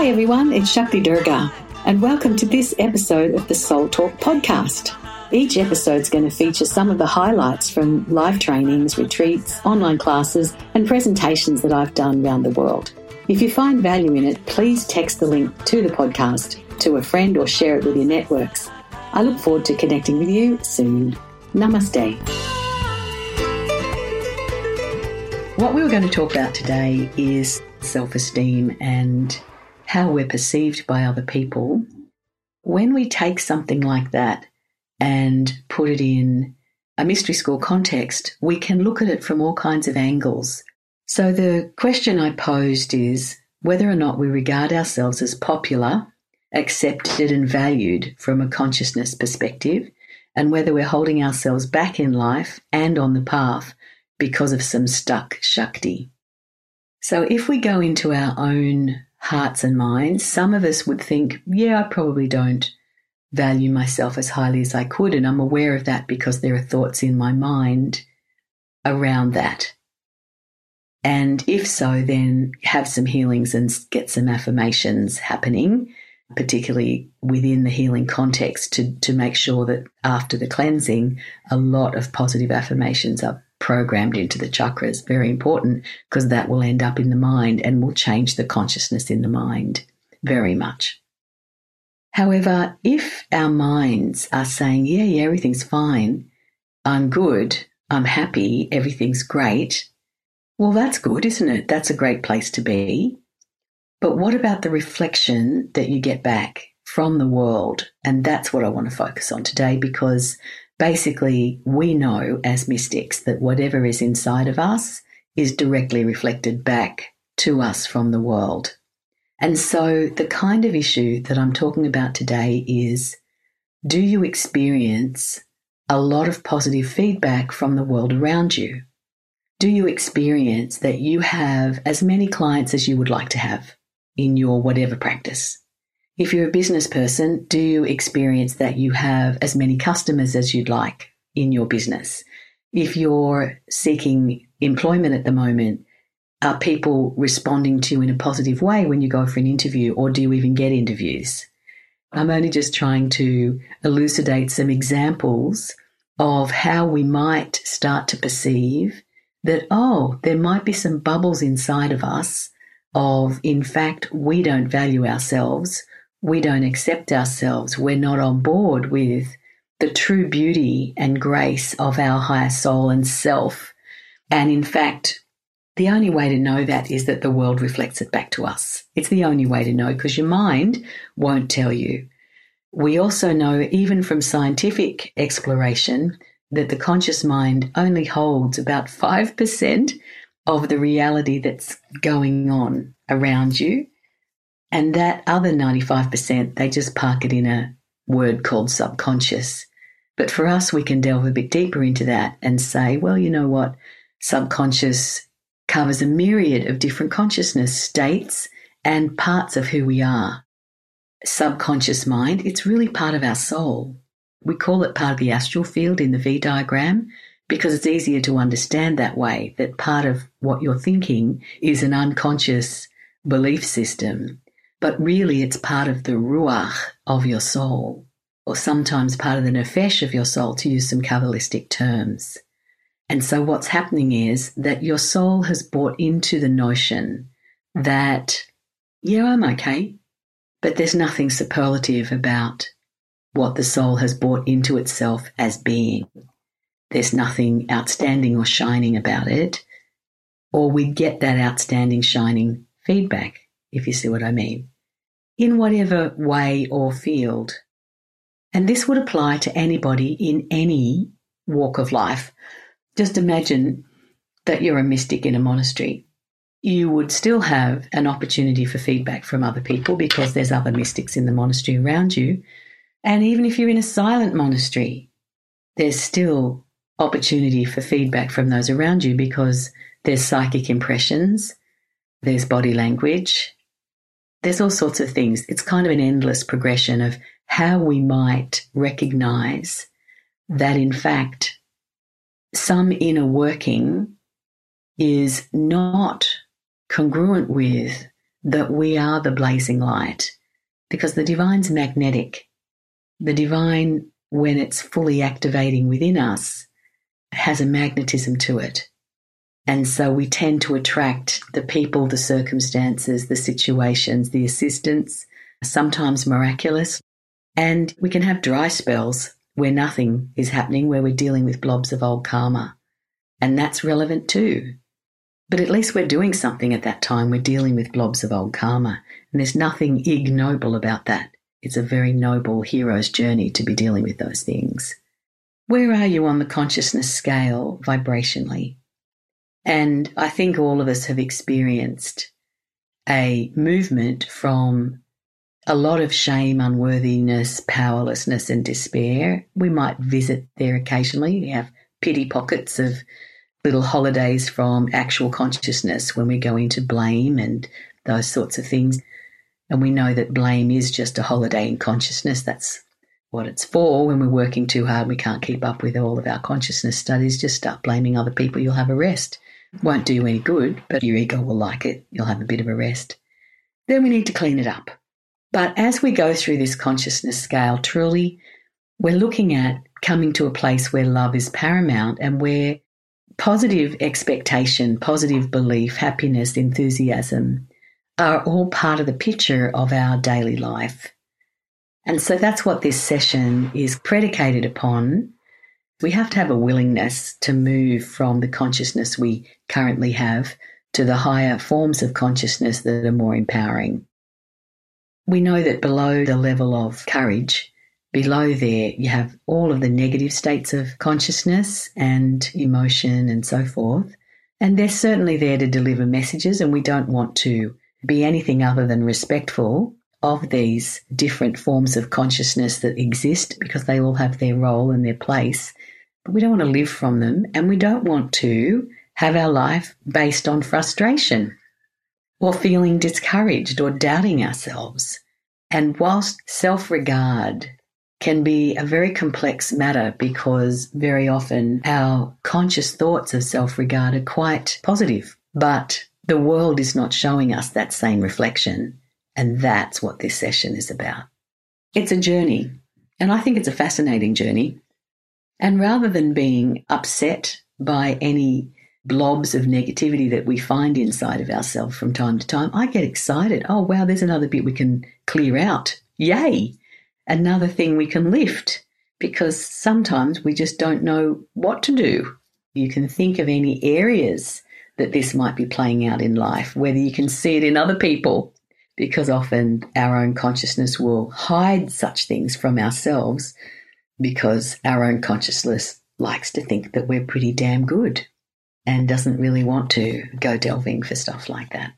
Hi everyone, it's Shakti Durga, and welcome to this episode of the Soul Talk podcast. Each episode is going to feature some of the highlights from live trainings, retreats, online classes, and presentations that I've done around the world. If you find value in it, please text the link to the podcast to a friend or share it with your networks. I look forward to connecting with you soon. Namaste. What we were going to talk about today is self esteem and how we're perceived by other people. When we take something like that and put it in a mystery school context, we can look at it from all kinds of angles. So the question I posed is whether or not we regard ourselves as popular, accepted, and valued from a consciousness perspective, and whether we're holding ourselves back in life and on the path because of some stuck Shakti. So if we go into our own hearts and minds, some of us would think, yeah, I probably don't value myself as highly as I could. And I'm aware of that because there are thoughts in my mind around that. And if so, then have some healings and get some affirmations happening, particularly within the healing context to, to make sure that after the cleansing, a lot of positive affirmations are programmed into the chakras. Very important because that will end up in the mind and will change the consciousness in the mind very much. However, if our minds are saying, yeah, yeah, everything's fine, I'm good, I'm happy, everything's great, well, that's good, isn't it? That's a great place to be. But what about the reflection that you get back from the world? And that's what I want to focus on today because basically, we know as mystics that whatever is inside of us is directly reflected back to us from the world. And so, the kind of issue that I'm talking about today is do you experience a lot of positive feedback from the world around you? Do you experience that you have as many clients as you would like to have in your whatever practice? If you're a business person, do you experience that you have as many customers as you'd like in your business? If you're seeking employment at the moment, are people responding to you in a positive way when you go for an interview, or do you even get interviews? I'm only just trying to elucidate some examples of how we might start to perceive that, oh, there might be some bubbles inside of us of, in fact, we don't value ourselves we don't accept ourselves, we're not on board with the true beauty and grace of our higher soul and self. And in fact, the only way to know that is that the world reflects it back to us. It's the only way to know because your mind won't tell you. We also know, even from scientific exploration, that the conscious mind only holds about 5% of the reality that's going on around you. And that other 95%, they just park it in a word called subconscious. But for us, we can delve a bit deeper into that and say, well, you know what? Subconscious covers a myriad of different consciousness states and parts of who we are. Subconscious mind, it's really part of our soul. We call it part of the astral field in the V diagram because it's easier to understand that way, that part of what you're thinking is an unconscious belief system but really it's part of the ruach of your soul, or sometimes part of the nefesh of your soul, to use some Kabbalistic terms. And so what's happening is that your soul has bought into the notion that, yeah, I'm okay, but there's nothing superlative about what the soul has bought into itself as being. There's nothing outstanding or shining about it, or we get that outstanding, shining feedback, if you see what I mean in whatever way or field. And this would apply to anybody in any walk of life. Just imagine that you're a mystic in a monastery. You would still have an opportunity for feedback from other people because there's other mystics in the monastery around you. And even if you're in a silent monastery, there's still opportunity for feedback from those around you because there's psychic impressions, there's body language, there's all sorts of things. It's kind of an endless progression of how we might recognize that, in fact, some inner working is not congruent with that we are the blazing light because the divine's magnetic. The divine, when it's fully activating within us, has a magnetism to it. And so we tend to attract the people, the circumstances, the situations, the assistance, sometimes miraculous. And we can have dry spells where nothing is happening, where we're dealing with blobs of old karma. And that's relevant too. But at least we're doing something at that time. We're dealing with blobs of old karma. And there's nothing ignoble about that. It's a very noble hero's journey to be dealing with those things. Where are you on the consciousness scale vibrationally? And I think all of us have experienced a movement from a lot of shame, unworthiness, powerlessness, and despair. We might visit there occasionally. We have pity pockets of little holidays from actual consciousness when we go into blame and those sorts of things. And we know that blame is just a holiday in consciousness. That's what it's for. When we're working too hard, we can't keep up with all of our consciousness studies. Just start blaming other people. You'll have a rest. Won't do you any good, but your ego will like it. You'll have a bit of a rest. Then we need to clean it up. But as we go through this consciousness scale, truly, we're looking at coming to a place where love is paramount and where positive expectation, positive belief, happiness, enthusiasm are all part of the picture of our daily life. And so that's what this session is predicated upon. We have to have a willingness to move from the consciousness we currently have to the higher forms of consciousness that are more empowering. We know that below the level of courage, below there, you have all of the negative states of consciousness and emotion and so forth. And they're certainly there to deliver messages, and we don't want to be anything other than respectful of these different forms of consciousness that exist because they all have their role and their place. We don't want to live from them, and we don't want to have our life based on frustration or feeling discouraged or doubting ourselves. And whilst self regard can be a very complex matter because very often our conscious thoughts of self regard are quite positive, but the world is not showing us that same reflection. And that's what this session is about. It's a journey, and I think it's a fascinating journey. And rather than being upset by any blobs of negativity that we find inside of ourselves from time to time, I get excited. Oh, wow, there's another bit we can clear out. Yay! Another thing we can lift because sometimes we just don't know what to do. You can think of any areas that this might be playing out in life, whether you can see it in other people, because often our own consciousness will hide such things from ourselves because our own consciousness likes to think that we're pretty damn good and doesn't really want to go delving for stuff like that.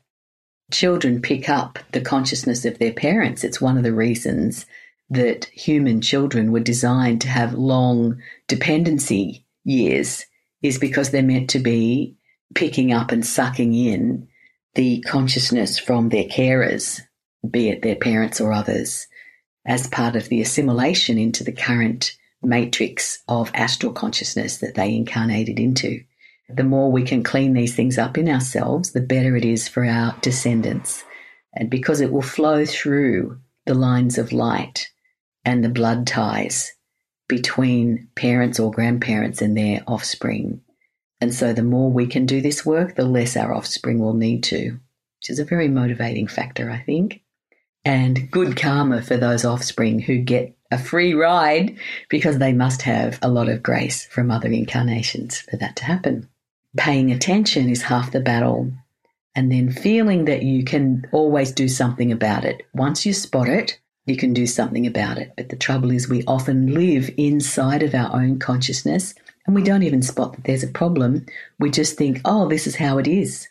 Children pick up the consciousness of their parents. It's one of the reasons that human children were designed to have long dependency years, is because they're meant to be picking up and sucking in the consciousness from their carers, be it their parents or others, as part of the assimilation into the current matrix of astral consciousness that they incarnated into the more we can clean these things up in ourselves, the better it is for our descendants. And because it will flow through the lines of light and the blood ties between parents or grandparents and their offspring. And so the more we can do this work, the less our offspring will need to, which is a very motivating factor, I think. And good karma for those offspring who get a free ride because they must have a lot of grace from other incarnations for that to happen paying attention is half the battle. And then feeling that you can always do something about it. Once you spot it, you can do something about it. But the trouble is, we often live inside of our own consciousness and we don't even spot that there's a problem. We just think, oh, this is how it is.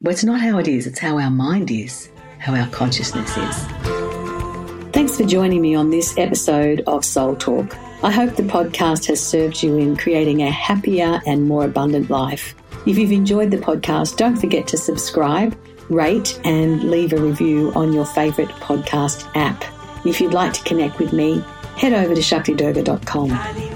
Well, it's not how it is, it's how our mind is, how our consciousness is. Thanks for joining me on this episode of Soul Talk. I hope the podcast has served you in creating a happier and more abundant life. If you've enjoyed the podcast, don't forget to subscribe, rate, and leave a review on your favourite podcast app. If you'd like to connect with me, head over to shaktidurga.com.